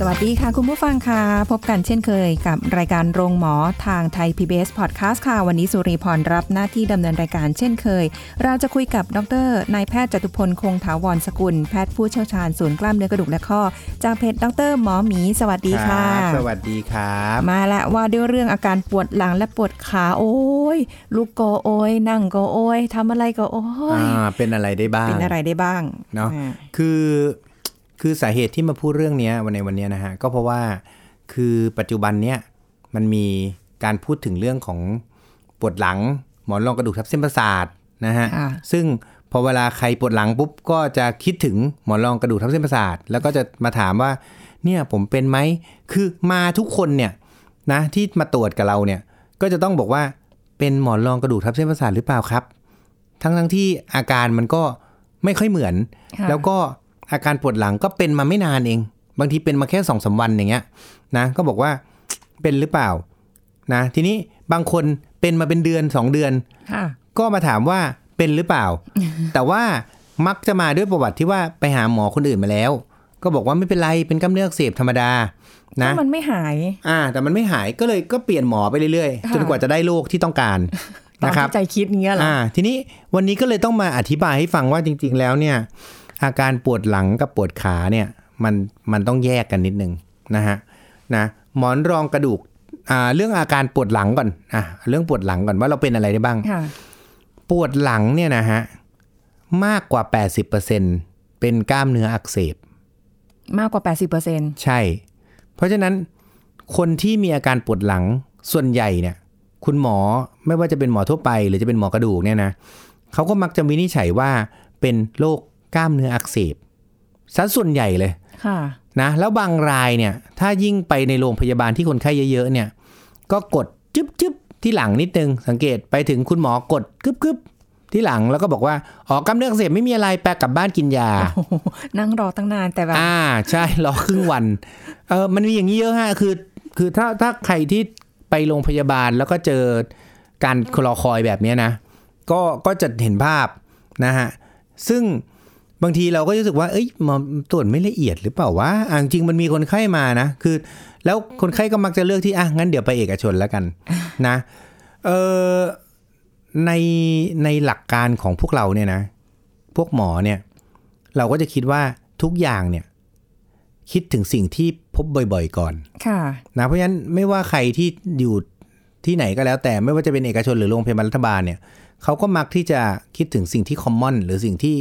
สวัสดีค่ะ คุณผู้ฟังค่ะ พบกันเช่นเคยกับรายการโรงหมอทางไทย PBS Podcast ค่ะ วันนี้สุริพรรับหน้าที่ดำเนินรายการเช่นเคย เราจะคุยกับดรนายแพทย์จตุพลคงถาวรสกุล แพทย์ผู้เชี่ยวชาญศูนย์กล้ามเนื้อกระดูกและข้อ จากเพจดรหมอหมี สวัสดีค่ะรับสวัสดีครับมาแล้วว่าด้วยเรื่องอาการปวดหลังและปวดขาโอ้ยลูกก็โอยนั่งก็โอยทำอะไรก็โอยอ่าเป็นอะไรได้บ้างเป็นอะไรได้บ้างเนาะอ่คือ คือสาเหตุที่มาพูดเรื่องเนี้ยวันในวันเนี้ยนะฮะก็เพราะว่าคือปัจจุบันเนี้ยมันมีการพูดถึงเรื่องของปวดหลัง หมอนรองกระดูกทับเส้นประสาทนะฮะค่ะซึ่งพอเวลาใครปวดหลังปุ๊บก็จะคิดถึงหมอนรองกระดูกทับเส้นประสาท แล้วก็จะมาถามว่าเนี่ยผมเป็นไหมคือมาทุกคนเนี่ยนะที่มาตรวจกับเราเนี่ยก็จะต้องบอกว่าเป็นหมอนรองกระดูกทับเส้นประสาทหรือเปล่าครับ ทั้งทั้งที่อาการมันก็ไม่ค่อยเหมือนค่ะแล้วก็ อาการปวดหลังก็เป็นมาไม่นานเอง บางทีเป็นมาแค่สองสาวันอย่างเงี้ยนะก็บอกว่าเป็นหรือเปล่านะทีนี้บางคนเป็นมาเป็นเดือนสองเดือนค่ะก็มาถามว่าเป็นหรือเปล่า แต่ว่ามักจะมาด้วยประวัติที่ว่าไปหาหมอคนอื่นมาแล้ว ก็บอกว่าไม่เป็นไรเป็นกล้ามเนื้ออักเสบธรรมดานะถ้ามันไม่หาย อ่า แต่มันไม่หายก็เลยก็เปลี่ยนหมอไปเรื่อยค่ะๆจนกว่าจะได้โรคที่ต้องการตามนะครับที่ใจคิดอย่างเงี้ยเหรออ่า ทีนี้วันนี้ก็เลยต้องมาอธิบายให้ฟังว่าจริง ๆ แล้วเนี่ย อาการปวดหลังกับปวดขาเนี่ยมันมันต้องแยกกันนิดนึงนะฮะนะหมอนรองกระดูกอ่าเรื่องอาการปวดหลังก่อนอะเรื่องปวดหลังก่อนว่าเราเป็นอะไรได้บ้างค่ะปวดหลังเนี่ยนะฮะมากกว่า 80%เป็นกล้ามเนื้ออักเสบ มากกว่า 80%ใช่ เพราะฉะนั้นคนที่มีอาการปวดหลังส่วนใหญ่เนี่ย คุณหมอไม่ว่าจะเป็นหมอทั่วไป หรือจะเป็นหมอกระดูกเนี่ยนะเขาก็มักจะวินิจฉัยว่าเป็นโรค กล้ามเนื้ออักเสบซะส่วนใหญ่เลยค่ะนะแล้วบางรายเนี่ย ถ้ายิ่งไปในโรงพยาบาลที่คนไข้เยอะๆเนี่ย ก็กดจึ๊บจึ๊บที่หลังนิดนึง สังเกตไปถึงคุณหมอกดกึบกึบที่หลังแล้วก็บอกว่าอ๋อกล้ามเนื้ออักเสบไม่มีอะไรแปลกลับบ้านกินยาโอ้โหนั่งรอตั้งนานแต่แบบอ่าใช่รอครึ่งวันเออมันมีอย่างนี้เยอะฮะคือ คือถ้าถ้าใครที่ไปโรงพยาบาลแล้วก็เจอการรอคอยแบบเนี้ยนะ ก็ก็จะเห็นภาพนะฮะซึ่ง บางทีเราก็รู้สึกว่าเอ้ยหมอตรวจไม่ละเอียดหรือเปล่าวะอะจริงๆมันมีคนไข้มานะ คือ แล้วคนไข้ก็มักจะเลือกที่อะงั้นเดี๋ยวไปเอกชนแล้วกันนะเออในในหลักการของพวกเราเนี่ยนะ พวกหมอเนี่ย เราก็จะคิดว่าทุกอย่างเนี่ย คิดถึงสิ่งที่พบบ่อยๆ ก่อน ค่ะ นะเพราะฉะนั้นไม่ว่าใครที่อยู่ที่ไหนก็แล้วแต่ไม่ว่าจะเป็นเอกชนหรือโรงพยาบาลรัฐบาลเนี่ยเขาก็มักที่จะคิดถึงสิ่งที่คอมมอนหรือสิ่งที่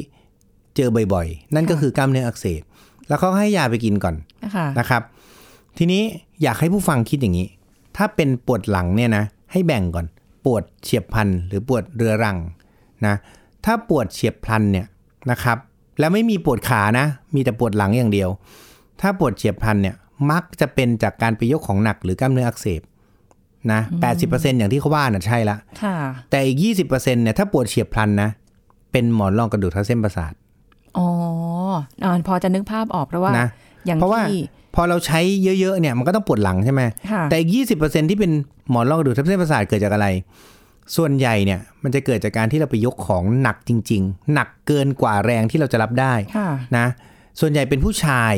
เจอบ่อยๆ นั่นก็ค่ะคือกล้ามเนื้ออักเสบ แล้วเขาให้ยาไปกินก่อนค่ะนะครับ ทีนี้อยากให้ผู้ฟังคิดอย่างนี้ ถ้าเป็นปวดหลังเนี่ยนะให้แบ่งก่อน ปวดเฉียบพลันหรือปวดเรื้อรังนะถ้าปวดเฉียบพลันเนี่ยนะครับ แล้วไม่มีปวดขานะ มีแต่ปวดหลังอย่างเดียว ถ้าปวดเฉียบพลันเนี่ยมักจะเป็นจากการไปยกของหนักหรือกล้ามเนื้ออักเสบนะ80%อย่างที่เขาว่าน่ะใช่ละค่ะแต่อีก20%เนี่ยถ้าปวดเฉียบพลันนะ เป็นหมอนรองกระดูกทับเส้นประสาท อ๋ออ่าพอจะนึกภาพออกเพราะว่านะอย่างเพราะว่าที่พอเราใช้เยอะๆเนี่ยมันก็ต้องปวดหลังใช่ไหมค่ะแต่อีก20%ที่เป็นหมอนรองกระดูกทับเส้นประสาทเกิดจากอะไร ส่วนใหญ่เนี่ยมันจะเกิดจากการที่เราไปยกของหนักจริง ๆ หนักเกินกว่าแรงที่เราจะรับได้ค่ะนะ ส่วนใหญ่เป็นผู้ชาย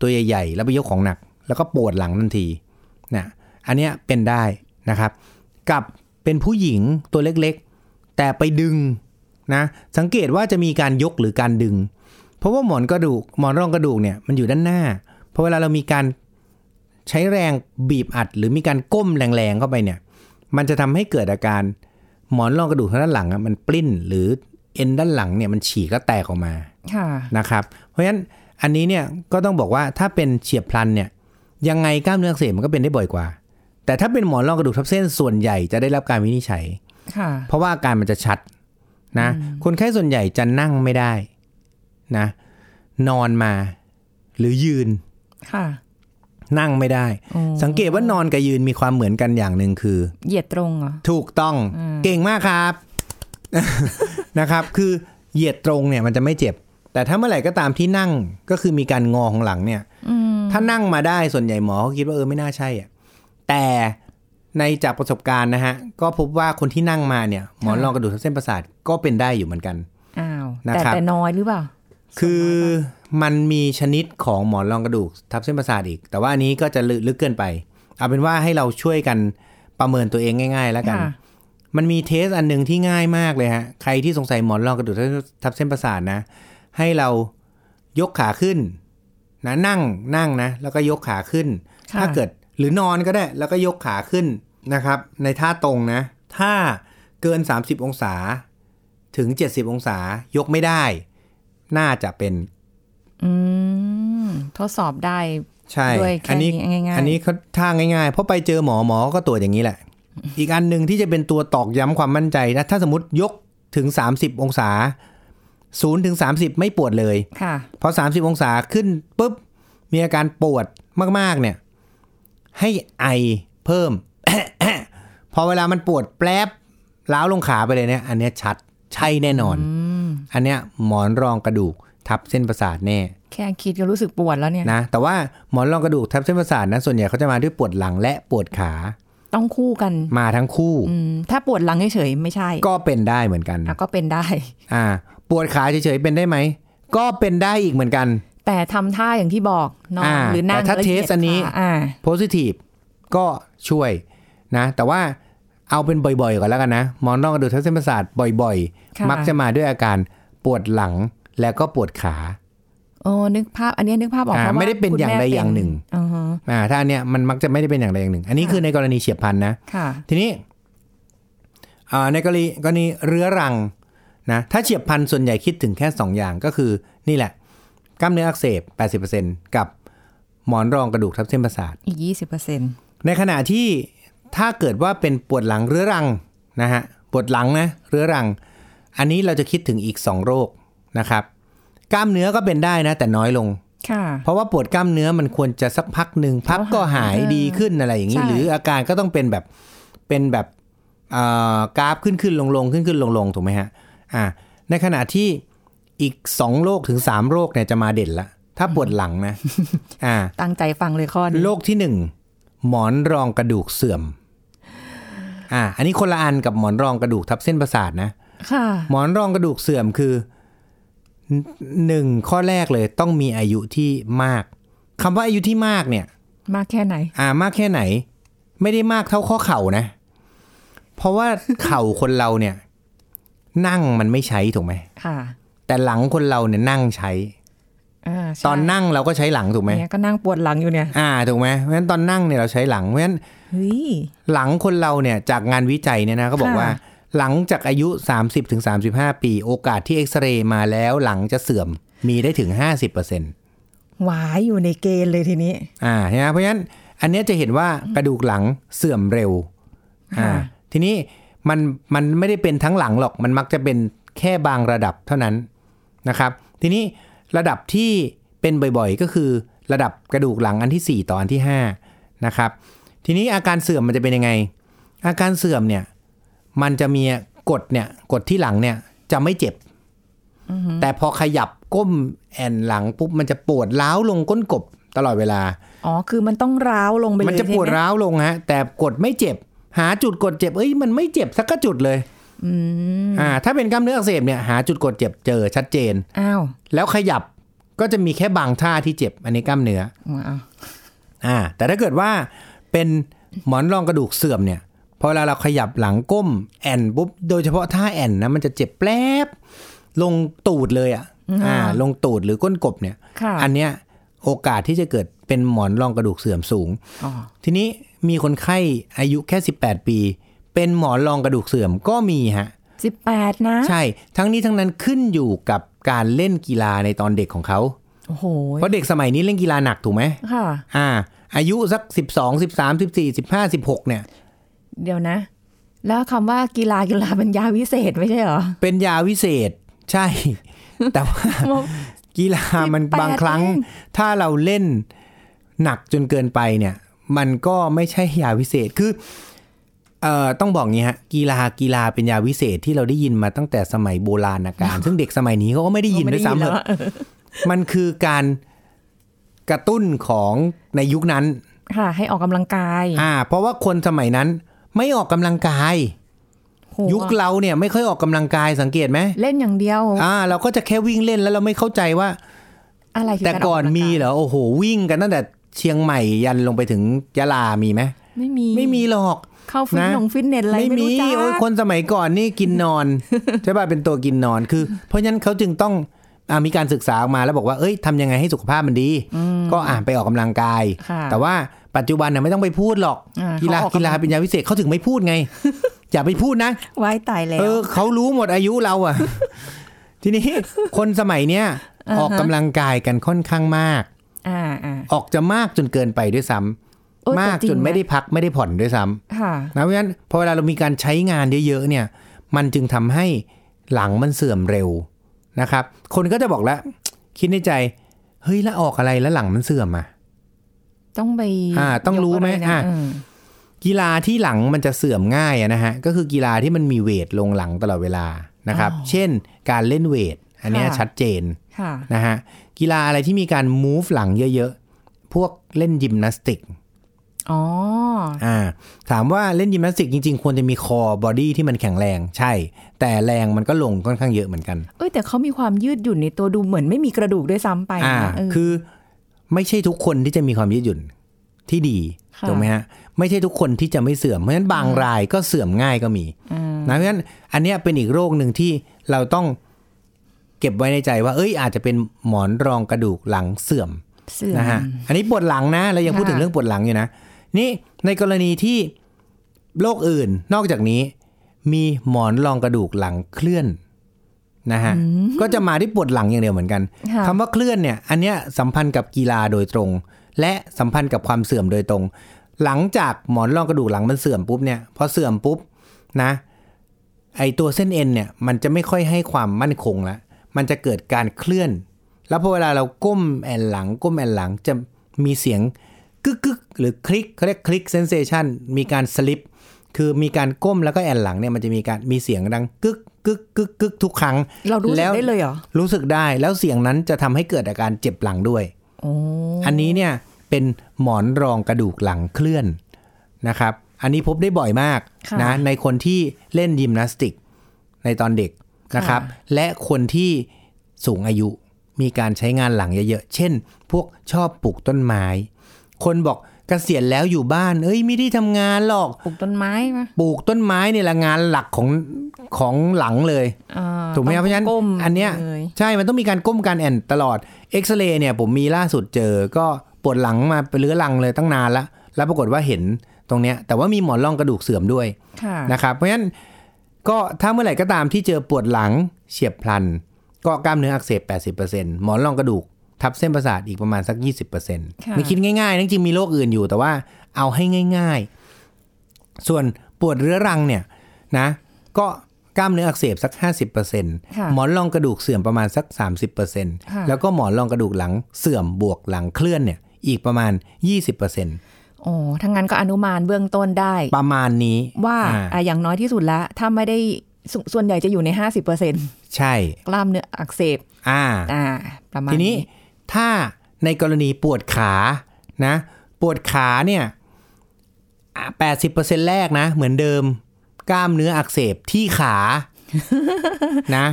ตัวใหญ่ ๆ แล้วไปยกของหนัก แล้วก็ปวดหลังทันทีนะอันเนี้ยเป็นได้นะครับ กับเป็นผู้หญิงตัวเล็กๆ แต่ไปดึงนะสังเกตว่าจะมีการยกหรือการดึง เพราะว่าหมอนกระดูกหมอนรองกระดูกเนี่ยมันอยู่ด้านหน้าพอเวลาเรามีการใช้แรงบีบอัด หรือมีการก้มแรงๆเข้าไปเนี่ย มันจะทำให้เกิดอาการหมอนรองกระดูกทางด้านหลังอะมันปลิ้นหรือเอ็นด้านหลังเนี่ยมันฉีกแล้วแตกออกมาค่ะนะครับ เพราะฉะนั้นอันนี้เนี่ยก็ต้องบอกว่าถ้าเป็นเฉียบพลันเนี่ยยังไงกล้ามเนื้ออักเสบมันก็เป็นได้บ่อยกว่า แต่ถ้าเป็นหมอนรองกระดูกทับเส้นส่วนใหญ่จะได้รับการวินิจฉัยค่ะเพราะว่าอาการมันจะชัดนะ คนไข้ส่วนใหญ่จะนั่งไม่ได้ นะ นอนมา หรือยืนค่ะนั่งไม่ได้อ๋อสังเกตว่านอนกับยืนมีความเหมือนกันอย่างหนึ่งคือ เหยียดตรงเหรอถูกต้องอืมเก่งมากครับนะครับ คือเหยียดตรงเนี่ยมันจะไม่เจ็บ แต่ถ้าเมื่อไหร่ก็ตามที่นั่งก็คือมีการงอของหลังเนี่ยอืมถ้านั่งมาได้ส่วนใหญ่หมอเขาคิดว่าเออไม่น่าใช่อะแต่ในจากประสบการณ์นะฮะ ก็พบว่าคนที่นั่งมาเนี่ย หมอนรองกระดูกทับเส้นประสาทก็เป็นได้อยู่เหมือนกันอ้าวนะแต่ครับแต่น้อยหรือเปล่า คือมันมีชนิดของหมอนรองกระดูกทับเส้นประสาทอีก แต่ว่าอันนี้ก็จะลึกลึกเกินไป เอาเป็นว่าให้เราช่วยกันประเมินตัวเองง่าย ๆ แล้วกันค่ะมันมีเทสอันหนึ่งที่ง่ายมากเลยฮะ ใครที่สงสัยหมอนรองกระดูกทับเส้นประสาทนะ ให้เรายกขาขึ้นนะนั่งนั่งนะ แล้วก็ยกขาขึ้นค่ะถ้าเกิดหรือนอนก็ได้ แล้วก็ยกขาขึ้นนะครับ ในท่าตรงนะ ถ้าเกิน 30 องศาถึง 70 องศายกไม่ได้ น่าจะเป็น อืมทดสอบได้ใช่ด้วยแค่อันี้นี้ง่ายๆอันนี้เขาท่าง่ายๆเพราะไปเจอหมอหมอก็ตรวจอย่างนี้แหละ อีกอันหนึ่งที่จะเป็นตัวตอกย้ำความมั่นใจนะถ้าสมมติยกถึง 30 องศา0ถึง30ไม่ปวดเลยค่ะพอ 30 องศาขึ้นปุ๊บ มีอาการปวดมากๆ เนี่ย ให้ไอเพิ่ม พอเวลามันปวดแป๊บล้าวลงขาไปเลยเนี่ย อันเนี้ยชัด ใช่แน่นอนอั นเนี้ยหมอนรองกระดูกทับเส้นประสาทแน่ แค่คิดก็รู้สึกปวดแล้วเนี่ยนะ แต่ว่าหมอนรองกระดูกทับเส้นประสาทนะส่วนใหญ่เขาจะมาด้วยปวดหลังและปวดขา ต้องคู่กัน มาทั้งคู่อืมถ้าปวดหลังเฉยๆไม่ใช่ ก็เป็นได้เหมือนกันอะก็เป็นได้ อ่า ปวดขาเฉยๆเป็นได้ไหม ก็เป็นได้อีกเหมือนกัน แต่ทำท่าอย่างที่บอกนอนอ่าหรือนั่งแต่ถ้าแล้วหยียดเทสอันนี้ขาอ่า positive ก็ช่วยนะ แต่ว่าเอาเป็นบ่อยๆก่อนแล้วกันนะหมอนรองกระดูกทับเส้นประสาทบ่อยค่ะๆมักจะมาด้วยอาการ ปวดหลังแล้วก็ปวดขาโอ้นึกภาพ อันนี้นึกภาพออกอ่าเพราะว่าไม่ได้เป็นคุณอย่างใดแม่อย่างหนึ่งอือฮะอ่าถ้าอันเนี้ยมันมักจะไม่ได้เป็นอย่างใดอย่างหนึ่ง อันนี้ค่ะคือในกรณีเฉียบพลันนะค่ะทีนี้อ่าในกรณีกรณีเรื้อรังนะถ้าเฉียบพลันส่วนใหญ่คิดถึงแค่ 2 อย่างก็คือนี่แหละ กล้ามเนื้ออักเสบ 80%กับหมอนรองกระดูกทับเส้นประสาทอีกยี่สิบเปอร์เซ็นต์ในขณะที่ถ้าเกิดว่าเป็นปวดหลังเรื้อรังนะฮะปวดหลังนะเรื้อรัง อันนี้เราจะคิดถึงอีก 2 โรคนะครับ กล้ามเนื้อก็เป็นได้นะ แต่น้อยลงค่ะเพราะว่าปวดกล้ามเนื้อมันควรจะสักพักหนึ่งพับก็หายเออดีขึ้นอะไรอย่างนี้ใช่หรืออาการก็ต้องเป็นแบบเป็นแบบอ่ากราฟขึ้นขึ้นลงลงขึ้นขึ้นลงลงถูกไหมฮะอ่าในขณะที่อีกสองโรคถึงสามโรคเนี่ยจะมาเด่นละ ถ้าปวดหลังนะอ่าตั้งใจฟังเลยข้อนี้โรคที่หนึ่งหมอนรองกระดูกเสื่อมอ่าอันนี้คนละอันกับหมอนรองกระดูกทับเส้นประสาทนะค่ะ หมอนรองกระดูกเสื่อมคือหนึ่งข้อแรกเลยต้องมีอายุที่มากคำว่าอายุที่มากเนี่ย มากแค่ไหน อ่ามากแค่ไหน ไม่ได้มากเท่าข้อเข่านะ เพราะว่าเข่าคนเราเนี่ย นั่งมันไม่ใช้ถูกไหมค่ะ แต่หลังคนเราเนี่ยนั่งใช้อ่าใช่ตอนนั่งเราก็ใช้หลังถูกไหมเนี่ยก็นั่งปวดหลังอยู่เนี่ย อ่าถูกไหมเพราะฉะนั้นตอนนั่งเนี่ยเราใช้หลังเพราะฉะนั้นเฮ้ยหลังคนเราเนี่ยจากงานวิจัยเนี่ยนะเขาบอกค่ะว่า หลังจากอายุ 30-35 ปี โอกาสที่เอ็กซเรย์มาแล้วหลังจะเสื่อมมีได้ถึง 50%หวายอยู่ในเกณฑ์เลยทีนี้ อ่าใช่ไหมเพราะฉะนั้นอันเนี้ยจะเห็นว่ากระดูกหลังเสื่อมเร็ว อ่าค่ะทีนี้มันมันไม่ได้เป็นทั้งหลังหรอก มันมักจะเป็นแค่บางระดับเท่านั้นนะครับ ทีนี้ระดับที่เป็นบ่อยๆ ก็คือระดับกระดูกหลังอันที่ 4 ต่ออันที่5นะครับ ทีนี้อาการเสื่อมมันจะเป็นยังไง อาการเสื่อมเนี่ย มันจะมีกดเนี่ยกดที่หลังเนี่ยจะไม่เจ็บ แต่พอขยับก้มแอนหลังปุ๊บมันจะปวดร้าวลงก้นกบตลอดเวลา อ๋อ คือมันต้องร้าวลงไปเลยมันจะปวดใช่ไหร้าวลงฮะ แต่กดไม่เจ็บ หาจุดกดเจ็บ เอ้ย มันไม่เจ็บสักกระจุดเลยอืมอ่า ถ้าเป็นกล้ามเนื้ออักเสบเนี่ย หาจุดกดเจ็บเจอชัดเจน อ้าว แล้วขยับก็จะมีแค่บางท่าที่เจ็บ อันนี้กล้ามเนื้ออ้าวอ่า แต่ถ้าเกิดว่าเป็นหมอนรองกระดูกเสื่อมเนี่ยพ อเวลาเราขยับหลังก้มแอนปุ๊บโดยเฉพาะท่าแอนนะมันจะเจ็บแปลบลงตูดเลยอะอ่า ลงตูดหรือก้นกบเนี่ยค่ะอันเนี้ยโอกาสที่จะเกิดเป็นหมอนรองกระดูกเสื่อมสูงอ๋อทีนี้มีคนไข้อายุแค่ 18 ปี เป็นหมอนรองกระดูกเสื่อมก็มีฮะสิบแปดนะ ใช่ ทั้งนี้ทั้งนั้นขึ้นอยู่กับการเล่นกีฬาในตอนเด็กของเขาโอ้โหเพราะเด็กสมัยนี้เล่นกีฬาหนักถูกไหมค่ะ อ่า อายุสัก 12 13 14 15 16 เนี่ย เดี๋ยวนะ แล้วคำว่ากีฬากีฬาเป็นยาวิเศษไม่ใช่เหรอ เป็นยาวิเศษ ใช่ แต่ว่ากีฬามัน18บางครั้งเองถ้าเราเล่นหนักจนเกินไปเนี่ย มันก็ไม่ใช่ยาวิเศษคือเอ่อต้องบอกงี้ฮะกีฬากีฬาเป็นยาวิเศษที่เราได้ยินมาตั้งแต่สมัยโบราณกาลซึ่งเด็กสมัยนี้เขาก็ไม่ได้ยินด้วยซ้ำไม่เถไแล้วอะมันคือการกระตุ้นของในยุคนั้น ค่ะ ให้ออกกำลังกาย อ่า เพราะว่าคนสมัยนั้น ไม่ออกกำลังกายโหยุคเราเนี่ยไม่ค่อยออกกำลังกายสังเกตไหมเล่นอย่างเดียว อ่า เราก็จะแค่วิ่งเล่นแล้วเราไม่เข้าใจว่า อะไรคือแต่ารก่อนกกำลังายมีเหรอโอ้โหวิ่งกันตั้งแต่เชียงใหม่ยันลงไปถึงยะลามีไหมไม่มีไม่มีหรอกเข้าฟิตนะนงฟิตเนสอะไรไม่ไม่มีรู้จักโอ้ยคนสมัยก่อนนี่กินนอนใช่ป่ะเป็นตัวกินนอนคือ เพราะฉะนั้นเขาจึงต้องอามีการศึกษาออกมาแล้วบอกว่าเอ้ยทำยังไงให้สุขภาพมันดี ก็อ่านไปออกกำลังกายค่ะแต่ว่า ปัจจุบันน่ะไม่ต้องไปพูดหรอกอ่ากีฬาเขาออกกีฬาเป็นยาวิเศษเขาถึงไม่พูดไง อย่าไปพูดนะไว้ตายแล้วเออเขารู้หมดอายุเราอะทีนี้คนสมัยเนี้ยอ่าฮะออกกำลังกายกันค่อนข้างมากอ่าอ่าออกจะมากจนเกินไปด้วยซ้ำเออแต่มากจริงจนไม่นะได้พักไม่ได้ผ่อนด้วยซ้ำค่ะนะเพราะฉะนั้นพอเวลาเรามีการใช้งานเยอะๆเนี่ย มันจึงทำให้หลังมันเสื่อมเร็วนะครับ คนก็จะบอกแล้ว คิดในใจ เฮ้ยแล้วออกอะไรแล้วหลังมันเสื่อมอะ ต้องไปอ่าต้องรู้ไหมยกะนะอะเออกีฬาที่หลังมันจะเสื่อมง่ายอะนะฮะ ก็คือกีฬาที่มันมีเวทลงหลังตลอดเวลานะครับ เช่น การเล่นเวท อันเนี้ยชัดเจนค่ะนะฮะกีฬาอะไรที่มีการ move หลังเยอะๆ พวกเล่นยิมนาสติกอ๋ออ่าถามว่าเล่นยิมนาสติกจริงๆ ควรจะมี core body ที่มันแข็งแรงใช่ แต่แรงมันก็ลงค่อนข้างเยอะเหมือนกัน เอ้ยแต่เขามีความยืดหยุ่นในตัวดูเหมือนไม่มีกระดูกด้วยซ้ำไปอ่านะเออคือ ไม่ใช่ทุกคนที่จะมีความยืดหยุ่นที่ดีค่ะถูกไหมฮะไม่ใช่ทุกคนที่จะไม่เสื่อมเพราะฉะนั้นบางรายก็เสื่อมง่ายก็มีอืมนะเพราะฉะนั้นอันเนี้ยเป็นอีกโรคหนึ่งที่เราต้องเก็บไว้ในใจว่า เอ้ย อาจจะเป็นหมอนรองกระดูกหลังเสื่อมเสื่อมนะฮะอันนี้ปวดหลังนะเรายังพูดถึงค่ะเรื่องปวดหลังอยู่นะนี่ในกรณีที่โรคอื่นนอกจากนี้ มีหมอนรองกระดูกหลังเคลื่อน นะฮะก็จะมาที่ปวดหลังอย่างเดียวเหมือนกันค่ะคำว่าเคลื่อนเนี่ยอันเนี้ยสัมพันธ์กับกีฬาโดยตรง และสัมพันธ์กับความเสื่อมโดยตรง หลังจากหมอนรองกระดูกหลังมันเสื่อมปุ๊บเนี่ยพอเสื่อมปุ๊บนะไอตัวเส้นเอ็นเนี่ยมันจะไม่ค่อยให้ความมั่นคงแล้วมันจะเกิดการเคลื่อน แล้วพอเวลาเราก้มแอนหลัง ก้มแอนหลังจะมีเสียงกึกกึกหรือคลิกเขาเรียกคลิกเซนเซชันมีการสลิป คือมีการก้มแล้วก็แอนหลังเนี่ยมันจะมีการมีเสียงดังกึกกึกกึกกึกทุกครั้ง เรารู้สึแล้กวได้เลยเหรอ รู้สึกได้แล้วเสียงนั้นจะทำให้เกิดอาการเจ็บหลังด้วยโอ้อันนี้เนี่ยเป็นหมอนรองกระดูกหลังเคลื่อนนะครับ อันนี้พบได้บ่อยมากค่ะนะในคนที่เล่นยิมนาสติกในตอนเด็กนะครับ และคนที่สูงอายุมีการใช้งานหลังเยอะๆ เช่น พวกชอบปลูกต้นไม้ คนบอกเกษียณแล้วอยู่บ้าน เอ้ยไม่ได้ทำงานหรอก ปลูกต้นไม้ปะปลูกต้นไม้เนี่ยละงานหลักของของหลังเลย อ่าถูกไหมครับเพราะฉะนั้นก้มอันเนี้ยเลยใช่มันต้องมีการก้มการแอนตลอดเอ็กซเรย์เนี่ยผมมีล่าสุดเจอก็ปวดหลังมาเป็นเรื้อรังเลยตั้งนานละแล้วปรากฏว่าเห็นตรงเนี้ยแต่ว่ามีหมอนรองกระดูกเสื่อมด้วย ค่ะนะครับเพราะฉะนั้นก็ถ้าเมื่อไหร่ก็ตามที่เจอปวดหลังเฉียบพลัน ก็กล้ามเนื้ออักเสบ 80%หมอนรองกระดูก ทับเส้นประสาทอีกประมาณสัก 20%ไม่คิดง่ายๆนะจริงๆมีโรคอื่นอยู่ แต่ว่าเอาให้ง่าย ๆ ส่วนปวดเรื้อรังเนี่ยนะ ก็กล้ามเนื้ออักเสบสัก 50%ค่ะหมอนรองกระดูกเสื่อมประมาณสักค่ะ30%แล้วก็หมอนรองกระดูกหลังเสื่อมบวกหลังเคลื่อนเนี่ยอีกประมาณ 20%โอ้ทั้างนั้นก็อนุมานเบื้องต้นได้ ประมาณนี้ว่าอ่าอะอย่างน้อยที่สุดแล้วถ้าไม่ได้สส่วนใหญ่จะอยู่ใน 50%ใช่ กล้ามเนื้ออักเสบ อ่า อ่า ประมาณทีนี้ ถ้าในกรณีปวดขานะ ปวดขาเนี่ยแปดสิบเปอร์เซ็นแรกนะ เหมือนเดิมกล้ามเนื้ออักเสบที่ขานะ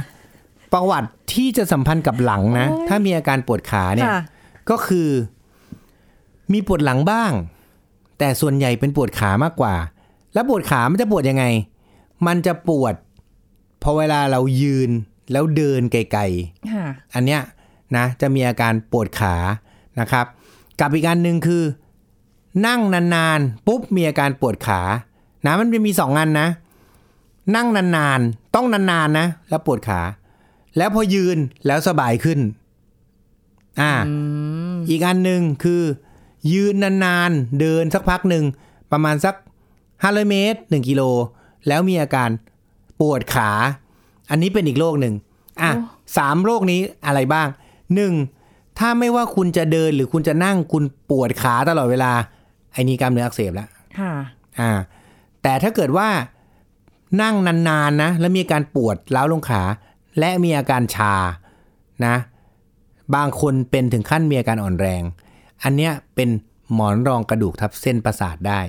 ประวัติที่จะสัมพันธ์กับหลังนะ ถ้ามีอาการปวดขาเนี่ยค่ะก็คือ มีปวดหลังบ้าง แต่ส่วนใหญ่เป็นปวดขามากกว่า แล้วปวดขามันจะปวดยังไง มันจะปวดพอเวลาเรายืนแล้วเดินไกลๆค่ะอันเนี้ย นะจะมีอาการปวดขานะครับกับอีกอันหนึ่งคือ นั่งนานๆปุ๊บมีอาการปวดขานะมันจะมีสองอันนะ นั่งนานๆต้องนานๆนะแล้วปวดขา แล้วพอยืนแล้วสบายขึ้นอ่าอีกอันหนึ่งคือ ยืนนานๆเดินสักพักหนึ่งประมาณสัก500เมตร1กิโลแล้วมีอาการปวดขา อันนี้เป็นอีกโรคหนึ่งอะโอ้สามโรคนี้อะไรบ้าง หนึ่งถ้าไม่ว่าคุณจะเดินหรือคุณจะนั่งคุณปวดขาตลอดเวลาไอ้นี่กล้ามเนื้ออักเสบแล้วค่ะอ่า แต่ถ้าเกิดว่านั่งนานๆนะแล้วมีอาการปวดล้าวลงขา และมีอาการชานะ บางคนเป็นถึงขั้นมีอาการอ่อนแรง อันเนี้ยเป็นหมอนรองกระดูกทับเส้นประสาทได้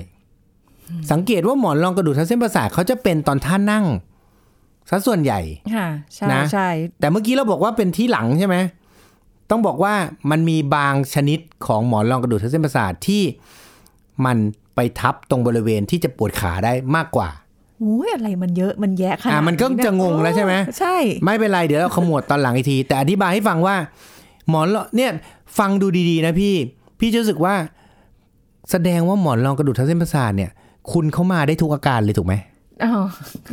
สังเกตว่าหมอนรองกระดูกทับเส้นประสาทเขาจะเป็นตอนท่านั่งซะส่วนใหญ่ ค่ะ ใช่นะใช่แต่เมื่อกี้เราบอกว่าเป็นที่หลังใช่ไหม ต้องบอกว่ามันมีบางชนิดของหมอนรองกระดูกทับเส้นประสาทที่มันไปทับตรงบริเวณที่จะปวดขาได้มากกว่าโอ้ยอะไรมันเยอะมันแยะขนาดอะมันก็เยจะงงแล้วใช่ไหมใช่ ไม่เป็นไรเดี๋ยวเราขมวดตอนหลังอีกที แต่อธิบายให้ฟังว่า หมอนรองเนี่ยฟังดูดีๆ นะพี่ พี่จะรู้สึกว่า แสดงว่าหมอนรองกระดูกทับเส้นประสาทเนี่ย คุณเข้ามาได้ทุกอาการเลยถูกไหมอ้าว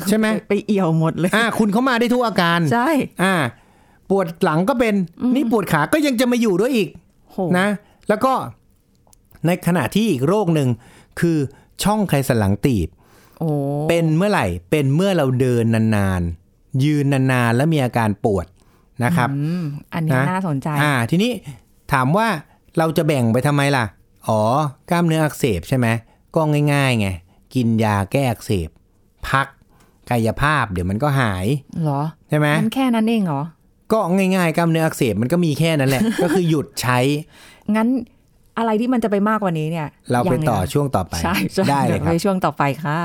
ใช่ไหมไปเอี่ยวหมดเลย อ่า คุณเข้ามาได้ทุกอาการใช่ อ่า ปวดหลังก็เป็นนี่ปวดขาก็ยังจะมาอยู่ด้วยอีกโหนะ แล้วก็ในขณะที่อีกโรคหนึ่งคือช่องไขสันหลังตีบโอ้เป็นเมื่อไหร่เป็นเมื่อเราเดินนานๆ ยืนนานๆ แล้วมีอาการปวดนะครับอืมอันนี้นะน่าสนใจอ่าทีนี้ถามว่าเราจะแบ่งไปทำไมล่ะ อ๋อกล้ามเนื้ออักเสบใช่ไหมก็ง่ายๆไงกินยาแก้อักเสบ พักกายภาพเดี๋ยวมันก็หาย เหรอ ใช่ไหมมันแค่นั้นเองเหรอ ก็ง่ายๆกล้ามเนื้ออักเสบมันก็มีแค่นั้นแหละ ก็คือหยุดใช้ งั้นอะไรที่มันจะไปมากกว่านี้เนี่ย เราไปยังงต่อนะช่วงต่อไปใช่ใช่ได้เลยครับไปช่วงต่อไปค่ะ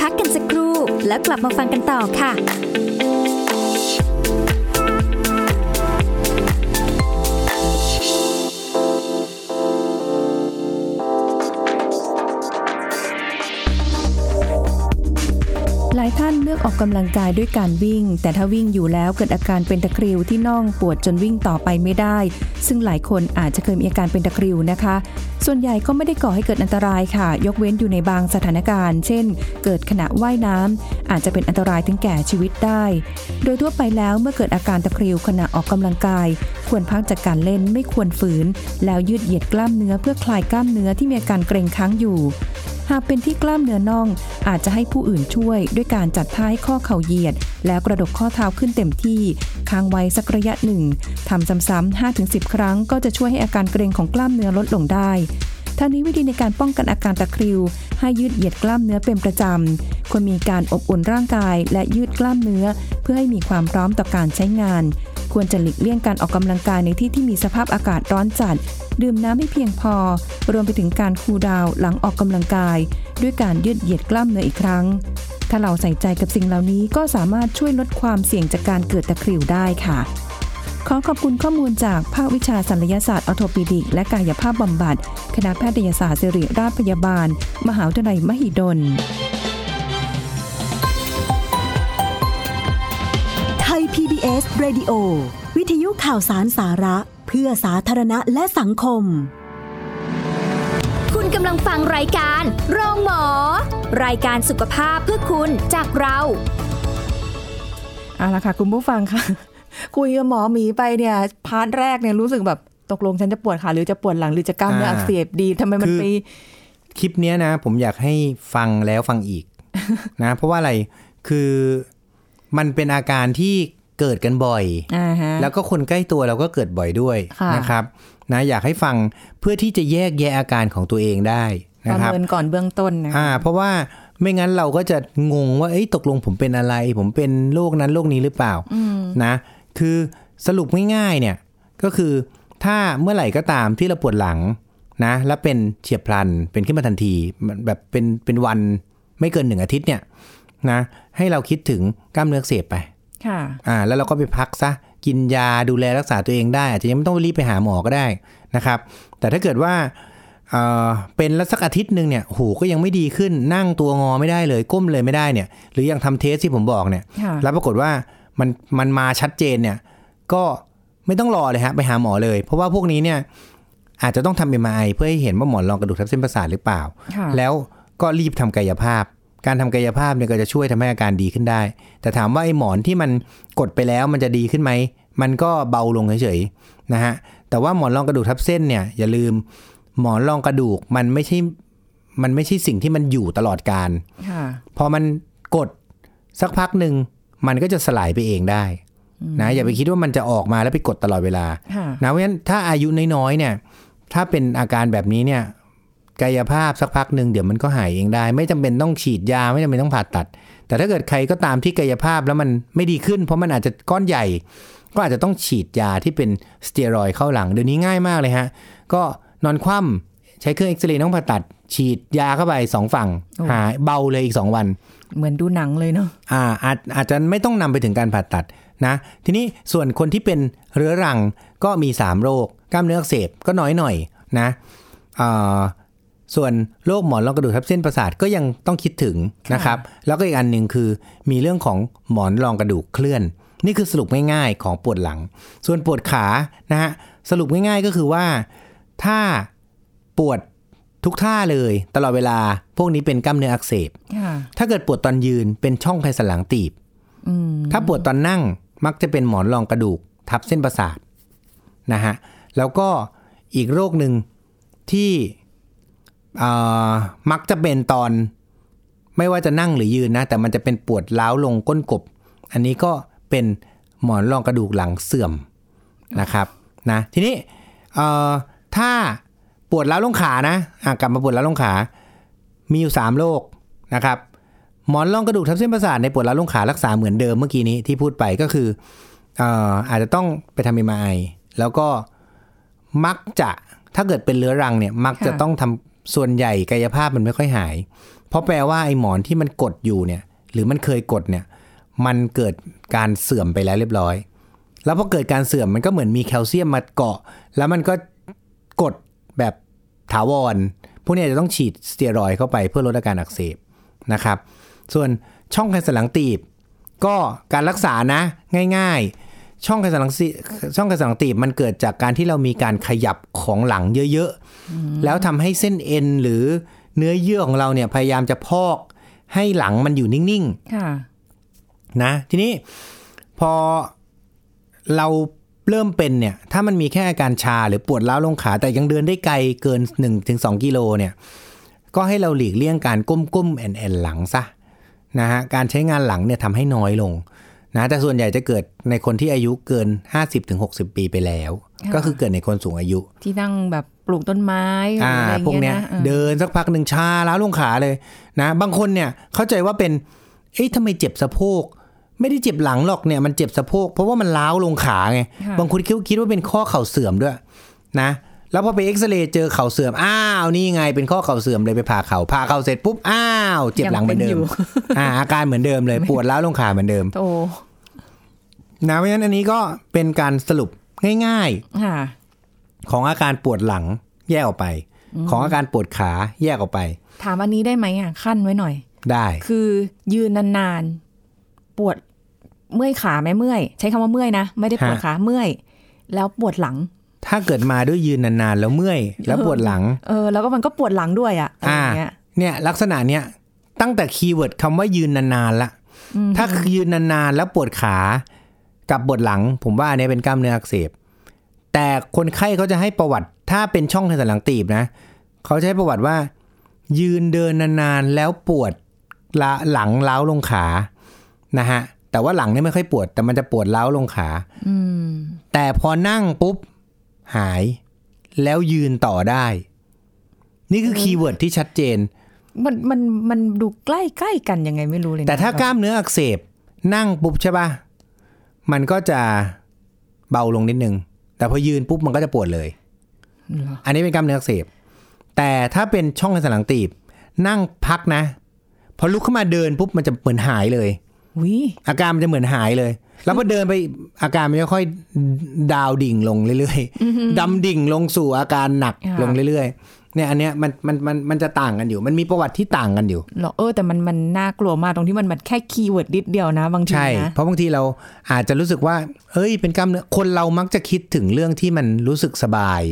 พักกันสักครู่แล้วกลับมาฟังกันต่อค่ะานเลือกออกกำลังกายด้วยการวิ่ง แต่ถ้าวิ่งอยู่แล้วเกิดอาการเป็นตะคริวที่น่องปวดจนวิ่งต่อไปไม่ได้ ซึ่งหลายคนอาจจะเคยมีอาการเป็นตะคริวนะคะ ส่วนใหญ่ก็ไม่ได้ก่อให้เกิดอันตรายค่ะ ยกเว้นอยู่ในบางสถานการณ์ เช่น เกิดขณะว่ายน้ำอาจจะเป็นอันตรายถึงแก่ชีวิตได้ โดยทั่วไปแล้วเมื่อเกิดอาการตะคริวขณะออกกำลังกาย ควรพักจากการเล่นไม่ควรฝืน แล้วยืดเหยียดกล้ามเนื้อเพื่อคลายกล้ามเนื้อที่มีอาการเกร็งค้างอยู่ หากเป็นที่กล้ามเนื้อน่อง อาจจะให้ผู้อื่นช่วยด้วยการจัดท่าให้ข้อเข่าเหยียด แล้วกระดกข้อเท้าขึ้นเต็มที่ ค้างไว้สักระยะหนึ่งทำซ้ำๆ5-10 ครั้งก็จะช่วยให้อาการเกร็งของกล้ามเนื้อลดลงได้ ท่านี้วิธีในการป้องกันอาการตะคริว ให้ยืดเหยียดกล้ามเนื้อเป็นประจำควรมีการอบอุ่นร่างกายและยืดกล้ามเนื้อ เพื่อให้มีความพร้อมต่อการใช้งาน ควรจะหลีกเลี่ยงการออกกำลังกายในที่ที่มีสภาพอากาศร้อนจัด ดื่มน้ำให้เพียงพอ รวมไปถึงการคูลดาวหลังออกกำลังกาย ด้วยการยืดเหยียดกล้ามเนื้ออีกครั้ง ถ้าเราใส่ใจกับสิ่งเหล่านี้ก็สามารถช่วยลดความเสี่ยงจากการเกิดตะคริวได้ค่ะ ขอขอบคุณข้อมูลจากภาควิชาศัลยศาสตร์ออโทปิดิก และกายภาพบำบัด คณะแพทยศาสตร์ศิริราชพยาบาล มหาวิทยาลัยมหิดล ไทย PBS Radio วิทยุข่าวสารสาระ เพื่อสาธารณะและสังคม คุณกำลังฟังรายการโรงหมอ รายการสุขภาพเพื่อคุณจากเรา เอาละค่ะ คุณผู้ฟังค่ะ คุยกับหมอหมีไปเนี่ยพาร์ทแรกเนี่ยรู้สึกแบบตกลงฉันจะปวดขาหรือจะปวดหลังหรือจะกล้ามเนื้ออ่าอักเสบดีทำไมมันคือไปคลิปเนี้ยนะ ผมอยากให้ฟังแล้วฟังอีกนะ เพราะว่าอะไรคือมันเป็นอาการที่เกิดกันบ่อยอ่าฮะแล้วก็คนใกล้ตัวเราก็เกิดบ่อยด้วยค่ะนะครับนะอยากให้ฟังเพื่อที่จะแยกแยะอาการของตัวเองได้ปนะระครับเมินก่อนเบื้องต้นนะอ่า เพราะว่าไม่งั้นเราก็จะงงว่าเอ้ยตกลงผมเป็นอะไร ผมเป็นโรคนั้นโรคนี้หรือเปล่านะ คือสรุปง่ายๆเนี่ยก็คือถ้าเมื่อไหร่ก็ตามที่เราปวดหลังนะแล้วเป็นเฉียบพลันเป็นขึ้นมาทันทีมันแบบเป็นเป็นวันไม่เกินหนึ่งอาทิตย์เนี่ยนะให้เราคิดถึงกล้ามเนื้ออักเสบไปค่ะอ่าแล้วเราก็ไปพักซะกินยาดูแลรักษาตัวเองได้อาจจะยังไม่ต้องรีบไปหาหมอก็ได้นะครับ แต่ถ้าเกิดว่าเอ่อเป็นแล้วสักอาทิตย์หนึ่งเนี่ยโหก็ยังไม่ดีขึ้นนั่งตัวงอไม่ได้เลยก้มเลยไม่ได้เนี่ย หรืออย่างทำเทสที่ผมบอกเนี่ยค่ะแล้วปรากฏว่า มันมันมาชัดเจนเนี่ย ก็ไม่ต้องรอเลยฮะไปหาหมอเลย เพราะว่าพวกนี้เนี่ยอาจจะต้องทำเอ็มไอเพื่อให้เห็นว่าหมอนรองกระดูกทับเส้นประสาทหรือเปล่าค่ะแล้วก็รีบทำกายภาพ การทำกายภาพเนี่ยก็จะช่วยทำให้อาการดีขึ้นได้ แต่ถามว่าไอ้หมอนที่มันกดไปแล้วมันจะดีขึ้นไหม มันก็เบาลงเฉยๆนะฮะ แต่ว่าหมอนรองกระดูกทับเส้นเนี่ยอย่าลืมหมอนรองกระดูกมันไม่ใช่ มันไม่ใช่สิ่งที่มันอยู่ตลอดการค่ะพอมันกดสักพักหนึ่ง มันก็จะสลายไปเองได้นะอย่าไปคิดว่ามันจะออกมาแล้วไปกดตลอดเวลาค่ะนะเพราะฉะนั้นถ้าอายุน้อยๆเนี่ย ถ้าเป็นอาการแบบนี้เนี่ยกายภาพสักพักหนึ่งเดี๋ยวมันก็หายเองได้ ไม่จำเป็นต้องฉีดยาไม่จำเป็นต้องผ่าตัด แต่ถ้าเกิดใครก็ตามที่กายภาพแล้วมันไม่ดีขึ้น เพราะมันอาจจะก้อนใหญ่ ก็อาจจะต้องฉีดยาที่เป็นสเตียรอยด์เข้าหลังเดี๋ยวนี้ง่ายมากเลยฮะก็นอนคว่ำใช้เครื่องเอ็กซเรย์ต้องผ่าตัด ฉีดยาเข้าไปสองฝั่งโอ้หายเบาเลยอีกสองวัน เหมือนดูหนังเลยเนาะอ่าอาจอาจจะไม่ต้องนำไปถึงการผ่าตัดนะ ทีนี้ส่วนคนที่เป็นเรื้อรังก็มี 3 โรค กล้ามเนื้ออักเสบก็น้อยหน่อยนะอ่าส่วนโรคหมอนรองกระดูกทับเส้นประสาทก็ยังต้องคิดถึงนะครับ แล้วก็อีกอันหนึ่งคือมีเรื่องของหมอนรองกระดูกเคลื่อน นี่คือสรุปง่ายๆของปวดหลัง ส่วนปวดขานะฮะสรุปง่ายๆก็คือว่าถ้าปวด ทุกท่าเลยตลอดเวลาพวกนี้เป็นกล้ามเนื้ออักเสบค่ะถ้าเกิดปวดตอนยืนเป็นช่องไขสันหลังตีบอืมถ้าปวดตอนนั่งมักจะเป็นหมอนรองกระดูก ทับเส้นประสาทนะฮะแล้วก็อีกโรคหนึ่งที่เอ่อมักจะเป็นตอน ไม่ว่าจะนั่งหรือยืนนะ แต่มันจะเป็นปวดล้าวลงก้นกบ อันนี้ก็เป็นหมอนรองกระดูกหลังเสื่อมนะครับนะทีนี้เอ่อถ้า ปวดล้าวลงขานะอะกลับมาปวดล้าวลงขา มีอยู่ 3 โรคนะครับ หมอนรองกระดูกทับเส้นประสาทในปวดร้าวลงขารักษาเหมือนเดิมเมื่อกี้นี้ที่พูดไปก็คือเอ่ออาจจะต้องไปทำเอ็มไอแล้วก็มักจะถ้าเกิดเป็นเรื้อรังเนี่ยมักจะต้องทำส่วนใหญ่กายภาพมันไม่ค่อยหาย เพราะแปลว่าไอ้หมอนที่มันกดอยู่เนี่ย หรือมันเคยกดเนี่ย มันเกิดการเสื่อมไปแล้วเรียบร้อย แล้วพอเกิดการเสื่อมมันก็เหมือนมีแคลเซียมมาเกาะ แล้วมันก็กดแบบ ถาวร พวกนี้จะต้องฉีดสเตียรอยด์เข้าไปเพื่อลดอาการอักเสบนะครับ ส่วนช่องไขสันหลังตีบ ก็การรักษานะง่าย ๆ ช่องไขสันหลังซีช่องไขสันหลังตีบมันเกิดจากการที่เรามีการขยับของหลังเยอะๆ แล้วทำให้เส้นเอ็นหรือเนื้อเยื่อของเราเนี่ยพยายามจะพอกให้หลังมันอยู่นิ่งๆค่ะนะ ทีนี้พอเรา เริ่มเป็นเนี่ย ถ้ามันมีแค่อาการชาหรือปวดร้าวลงขา แต่ยังเดินได้ไกลเกิน 1-2 กิโลเนี่ย ก็ให้เราหลีกเลี่ยงการก้มๆแอนแอนหลังซะนะฮะการใช้งานหลังเนี่ยทำให้น้อยลงนะแต่ส่วนใหญ่จะเกิดในคนที่อายุเกิน 50-60 ปีไปแล้วค่ะก็คือเกิดในคนสูงอายุ ที่นั่งแบบปลูกต้นไม้หรืออ่าอะไรพวกเนี้ยนะออเดินสักพักหนึ่งชาแล้วลงขาเลยนะ บางคนเนี่ยเข้าใจว่าเป็นเอ๊ะทำไมเจ็บสะโพก ไม่ได้เจ็บหลังหรอกเนี่ยมันเจ็บสะโพกเพราะว่ามันล้าวลงขาไงค่ะบางคนคิดคิดว่าเป็นข้อเข่าเสื่อมด้วยนะ แล้วพอไปเอ็กซเรย์เจอเข่าเสื่อมอ้าวนี่ไงเป็นข้อเข่าเสื่อมเลยไปผ่าเข่าผ่าเข่าเสร็จปุ๊บอ้าวเจ็บหลังเหมือนเดิยังมเป็นอยู่อ่าอาการเหมือนเดิมเลย ปวดล้าวลงขาเหมือนเดิมโอ้นะเพราะฉะนั้นอันนี้ก็เป็นการสรุปง่ายๆค่ะของอาการปวดหลังแยกออกไป ของอาการปวดขาแยกออกไป ถามอันนี้ได้ไหมอะคั่นไว้หน่อย ได้ คือยืนนานๆ ปวด เมื่อยขาไหมเมื่อย ใช้คำว่าเมื่อยนะ ไม่ได้ปวดขาเมื่อย แล้วปวดหลัง ถ้าเกิดมาด้วยยืนนานๆแล้วเมื่อย แล้วปวดหลัง เออ แล้วก็มันก็ปวดหลังด้วยอะอะไรอ่าอย่างเงี้ยเนี่ยลักษณะเนี้ยตั้งแต่ keyword คำว่ายืนนานๆละถ้ายืนนานๆแล้วปวดขากับปวดหลัง ผมว่าอันนี้เป็นกล้ามเนื้ออักเสบ แต่คนไข้เขาจะให้ประวัติ ถ้าเป็นช่องไขสันหลังตีบนะเขาจะให้ประวัติว่า ยืนเดินนานๆแล้วปวดละหลังร้าวลงขานะฮะ แต่ว่าหลังเนี่ยไม่ค่อยปวด แต่มันจะปวดร้าวลงขาอืมแต่พอนั่งปุ๊บหาย แล้วยืนต่อได้ นี่คือ keyword ที่ชัดเจน มันมันมันดูใกล้ใกล้กันยังไงไม่รู้เลยนะแต่ถ้ากล้ามเนื้ออักเสบ นั่งปุ๊บใช่ปะมันก็จะเบาลงนิดนึง แต่พอยืนปุ๊บมันก็จะปวดเลยเหรออันนี้เป็นกล้ามเนื้ออักเสบ แต่ถ้าเป็นช่องไขสันหลังตีบ นั่งพักนะ พอลุกขึ้นมาเดินปุ๊บมันจะเหมือนหายเลยวิ อาการมันจะเหมือนหายเลย แล้วพอเดินไปอาการมันจะค่อยดาวดิ่งลงเรื่อยๆดำดิ่งลงสู่อาการหนักลงเรื่อยๆ เนี่ยอันเนี้ยมันมันมันมันจะต่างกันอยู่ มันมีประวัติที่ต่างกันอยู่เหรอเออแต่มันมันน่ากลัวมากตรงที่มันมันแค่คีย์เวิร์ดนิดเดียวนะบางทีใช่นะเพราะบางทีเราอาจจะรู้สึกว่าเอ้ย เป็นกล้ามเนื้อคนเรามักจะคิดถึงเรื่องที่มันรู้สึกสบาย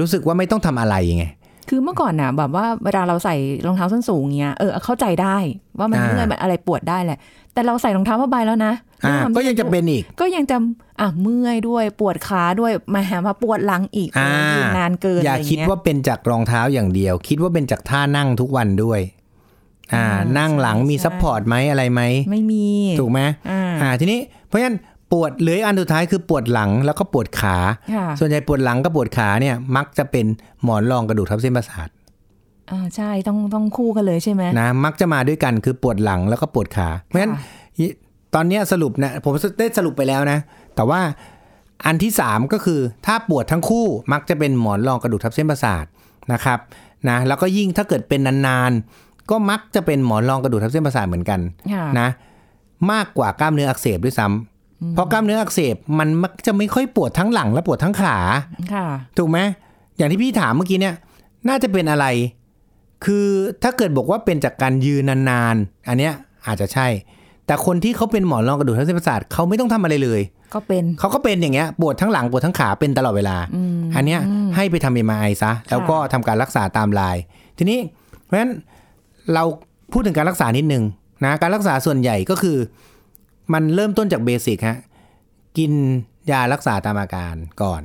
รู้สึกว่าไม่ต้องทำอะไรไง คือเมื่อก่อนน่ะ แบบว่าเวลาเราใส่รองเท้าส้นสูงเงี้ยเออเข้าใจได้ว่ามันอ่าเมื่อยมันอะไรปวดได้แหละ แต่เราใส่รองเท้าผ้าใบแล้วนะอ่าด้วยความก็ที่ยังจะเป็นอีก ก็ยังจะอะเมื่อยด้วยปวดขาด้วยมาหามาปวดหลังอีกอ่ายืนนานเกินอย่าอะไรคิดเงี้ยว่าเป็นจากรองเท้าอย่างเดียว คิดว่าเป็นจากท่านั่งทุกวันด้วยอ่าอ่านั่งหลังใช่มีใช่ support ไหมอะไรไหมไม่มี ถูกไหมอ่าอ่าทีนี้เพราะฉะนั้น ปวดเหลืออกอันสุดท้ายคือปวดหลังแล้วก็ปวดขาค่ะส่วนใหญ่ปวดหลังกับปวดขาเนี่ยมักจะเป็นหมอนรองกระดูกทับเส้นประสาทอ่าใช่ต้องต้องคู่กันเลยใช่ไหมนะมักจะมาด้วยกันคือปวดหลังแล้วก็ปวดขา เพราะฉะนั้นค่ะตอนเนี้ยสรุปนะผมได้สรุปไปแล้วนะ แต่ว่าอันที่สามก็คือถ้าปวดทั้งคู่มักจะเป็นหมอนรองกระดูกทับเส้นประสาทนะครับนะแล้วก็ยิ่งถ้าเกิดเป็นนานๆ ก็มักจะเป็นหมอนรองกระดูกทับเส้นประสาทเหมือนกันค่ะนะมากกว่ากล้ามเนื้ออักเสบด้วยซ้ำ เพราะกล้ามเนื้ออักเสบมันมักจะไม่ค่อยปวดทั้งหลังและปวดทั้งขาค่ะ ถูกไหมอย่างที่พี่ถามเมื่อกี้เนี่ย น่าจะเป็นอะไร คือถ้าเกิดบอกว่าเป็นจากการยืนนานๆ อันเนี้ยอาจจะใช่ แต่คนที่เขาเป็นหมอนรองกระดูกทับเส้นประสาทเขาไม่ต้องทำอะไรเลย ก็เป็นเขาก็เป็นอย่างเงี้ยปวดทั้งหลังปวดทั้งขาเป็นตลอดเวลา อันเนี้ยให้ไปทำเอ็มไอซะแล้วก็ทำการรักษาตามลาย ทีนี้ เพราะฉะนั้นเราพูดถึงการรักษานิดนึงนะการรักษาส่วนใหญ่ก็คือ มันเริ่มต้นจากเบสิกฮะกินยารักษาตามอาการก่อน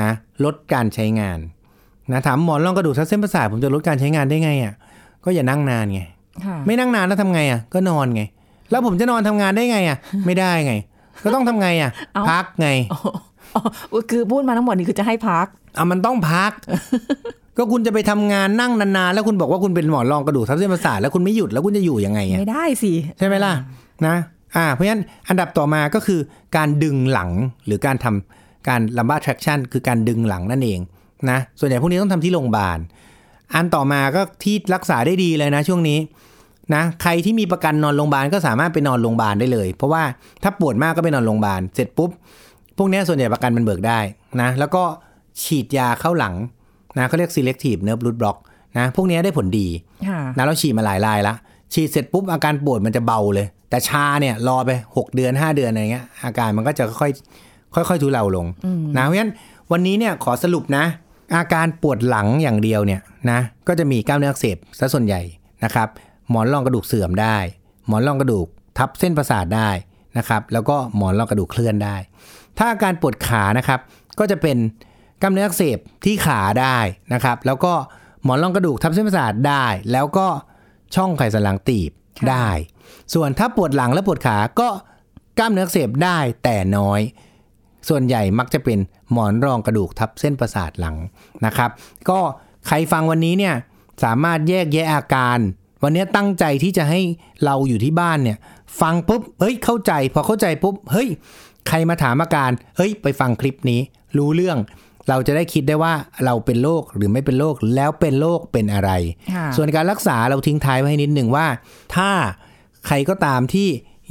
นะลดการใช้งานนะถามหมอนรองกระดูกทับเส้นประสาทผมจะลดการใช้งานได้ไงอะก็อย่านั่งนานไงค่ะไม่นั่งนานแล้วทำไงอะก็นอนไง แล้วผมจะนอนทำงานได้ไงอะไม่ได้ไง ก็ต้องทำไงอะเอ้าพักไงอ๋อคือพูดมาทั้งหมดนี้คือจะให้พักอะมันต้องพัก ก็คุณจะไปทำงานนั่งนานๆแล้วคุณบอกว่าคุณเป็นหมอนรองกระดูกทับเส้นประสาทแล้วคุณไม่หยุดแล้วคุณจะอยู่ยังไงอะไม่ได้สิใช่ไหมล่ะนะ อ่าเพราะฉะนั้นอันดับต่อมาก็คือการดึงหลังหรือการทำการ lumbar traction คือการดึงหลังนั่นเองนะส่วนใหญ่พวกนี้ต้องทำที่โรงพยาบาล อันต่อมาก็ที่รักษาได้ดีเลยนะช่วงนี้นะใครที่มีประกันนอนโรงพยาบาลก็สามารถไปนอนโรงพยาบาลได้เลย เพราะว่าถ้าปวดมากก็ไปนอนโรงพยาบาลเสร็จปุ๊บ พวกเนี้ยส่วนใหญ่ประกันมันเบิกได้นะแล้วก็ฉีดยาเข้าหลังนะเขาเรียก selective nerve root block นะพวกเนี้ยได้ผลดีค่ะนะเราฉีดมาหลายรายละฉีดเสร็จปุ๊บอาการปวดมันจะเบาเลย แต่ชาเนี่ยรอไป 6 เดือน 5 เดือนอะไรเงี้ยอาการมันก็จะค่อยค่อยค่อยๆทุเลาลงนะเพราะฉะนั้นวันนี้เนี่ยขอสรุปนะ อาการปวดหลังอย่างเดียวเนี่ยนะก็จะมีกล้ามเนื้ออักเสบซะส่วนใหญ่นะครับหมอนรองกระดูกเสื่อมได้ หมอนรองกระดูกทับเส้นประสาทได้นะครับแล้วก็หมอนรองกระดูกเคลื่อนได้ ถ้าอาการปวดขานะครับก็จะเป็นกล้ามเนื้ออักเสบที่ขาได้นะครับแล้วก็หมอนรองกระดูกทับเส้นประสาทได้ แล้วก็ช่องไขสันหลังตีบได้ ส่วนถ้าปวดหลังและปวดขาก็กล้ามเนื้ออักเสบได้แต่น้อย ส่วนใหญ่มักจะเป็นหมอนรองกระดูกทับเส้นประสาทหลังนะครับ ก็ใครฟังวันนี้เนี่ยสามารถแยกแยะอาการ วันนี้ตั้งใจที่จะให้เราอยู่ที่บ้านเนี่ย ฟังปุ๊บเฮ้ยเข้าใจ พอเข้าใจปุ๊บเฮ้ยใครมาถามอาการเฮ้ย ไปฟังคลิปนี้ รู้เรื่อง เราจะได้คิดได้ว่าเราเป็นโรคหรือไม่เป็นโรคแล้วเป็นโรคเป็นอะไรค่ะส่วนการรักษาเราทิ้งท้ายไว้ให้นิดหนึ่งว่า ถ้า ใครก็ตามที่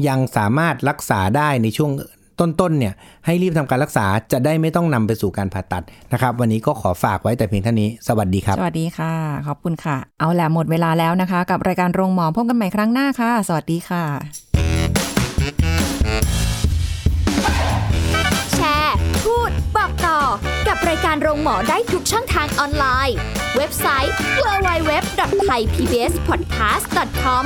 ยังสามารถรักษาได้ในช่วงต้นๆเนี่ยให้รีบทำการรักษาจะได้ไม่ต้องนำไปสู่การผ่าตัดนะครับ วันนี้ก็ขอฝากไว้แต่เพียงเท่านี้ สวัสดีครับ สวัสดีค่ะ ขอบคุณค่ะ เอาแหละหมดเวลาแล้วนะคะ กับรายการโรงหมอพบกันใหม่ครั้งหน้าค่ะ สวัสดีค่ะ แชร์ พูด บอกต่อ กับรายการโรงหมอได้ทุกช่องทางออนไลน์ เว็บไซต์ www.thaipbspodcast.com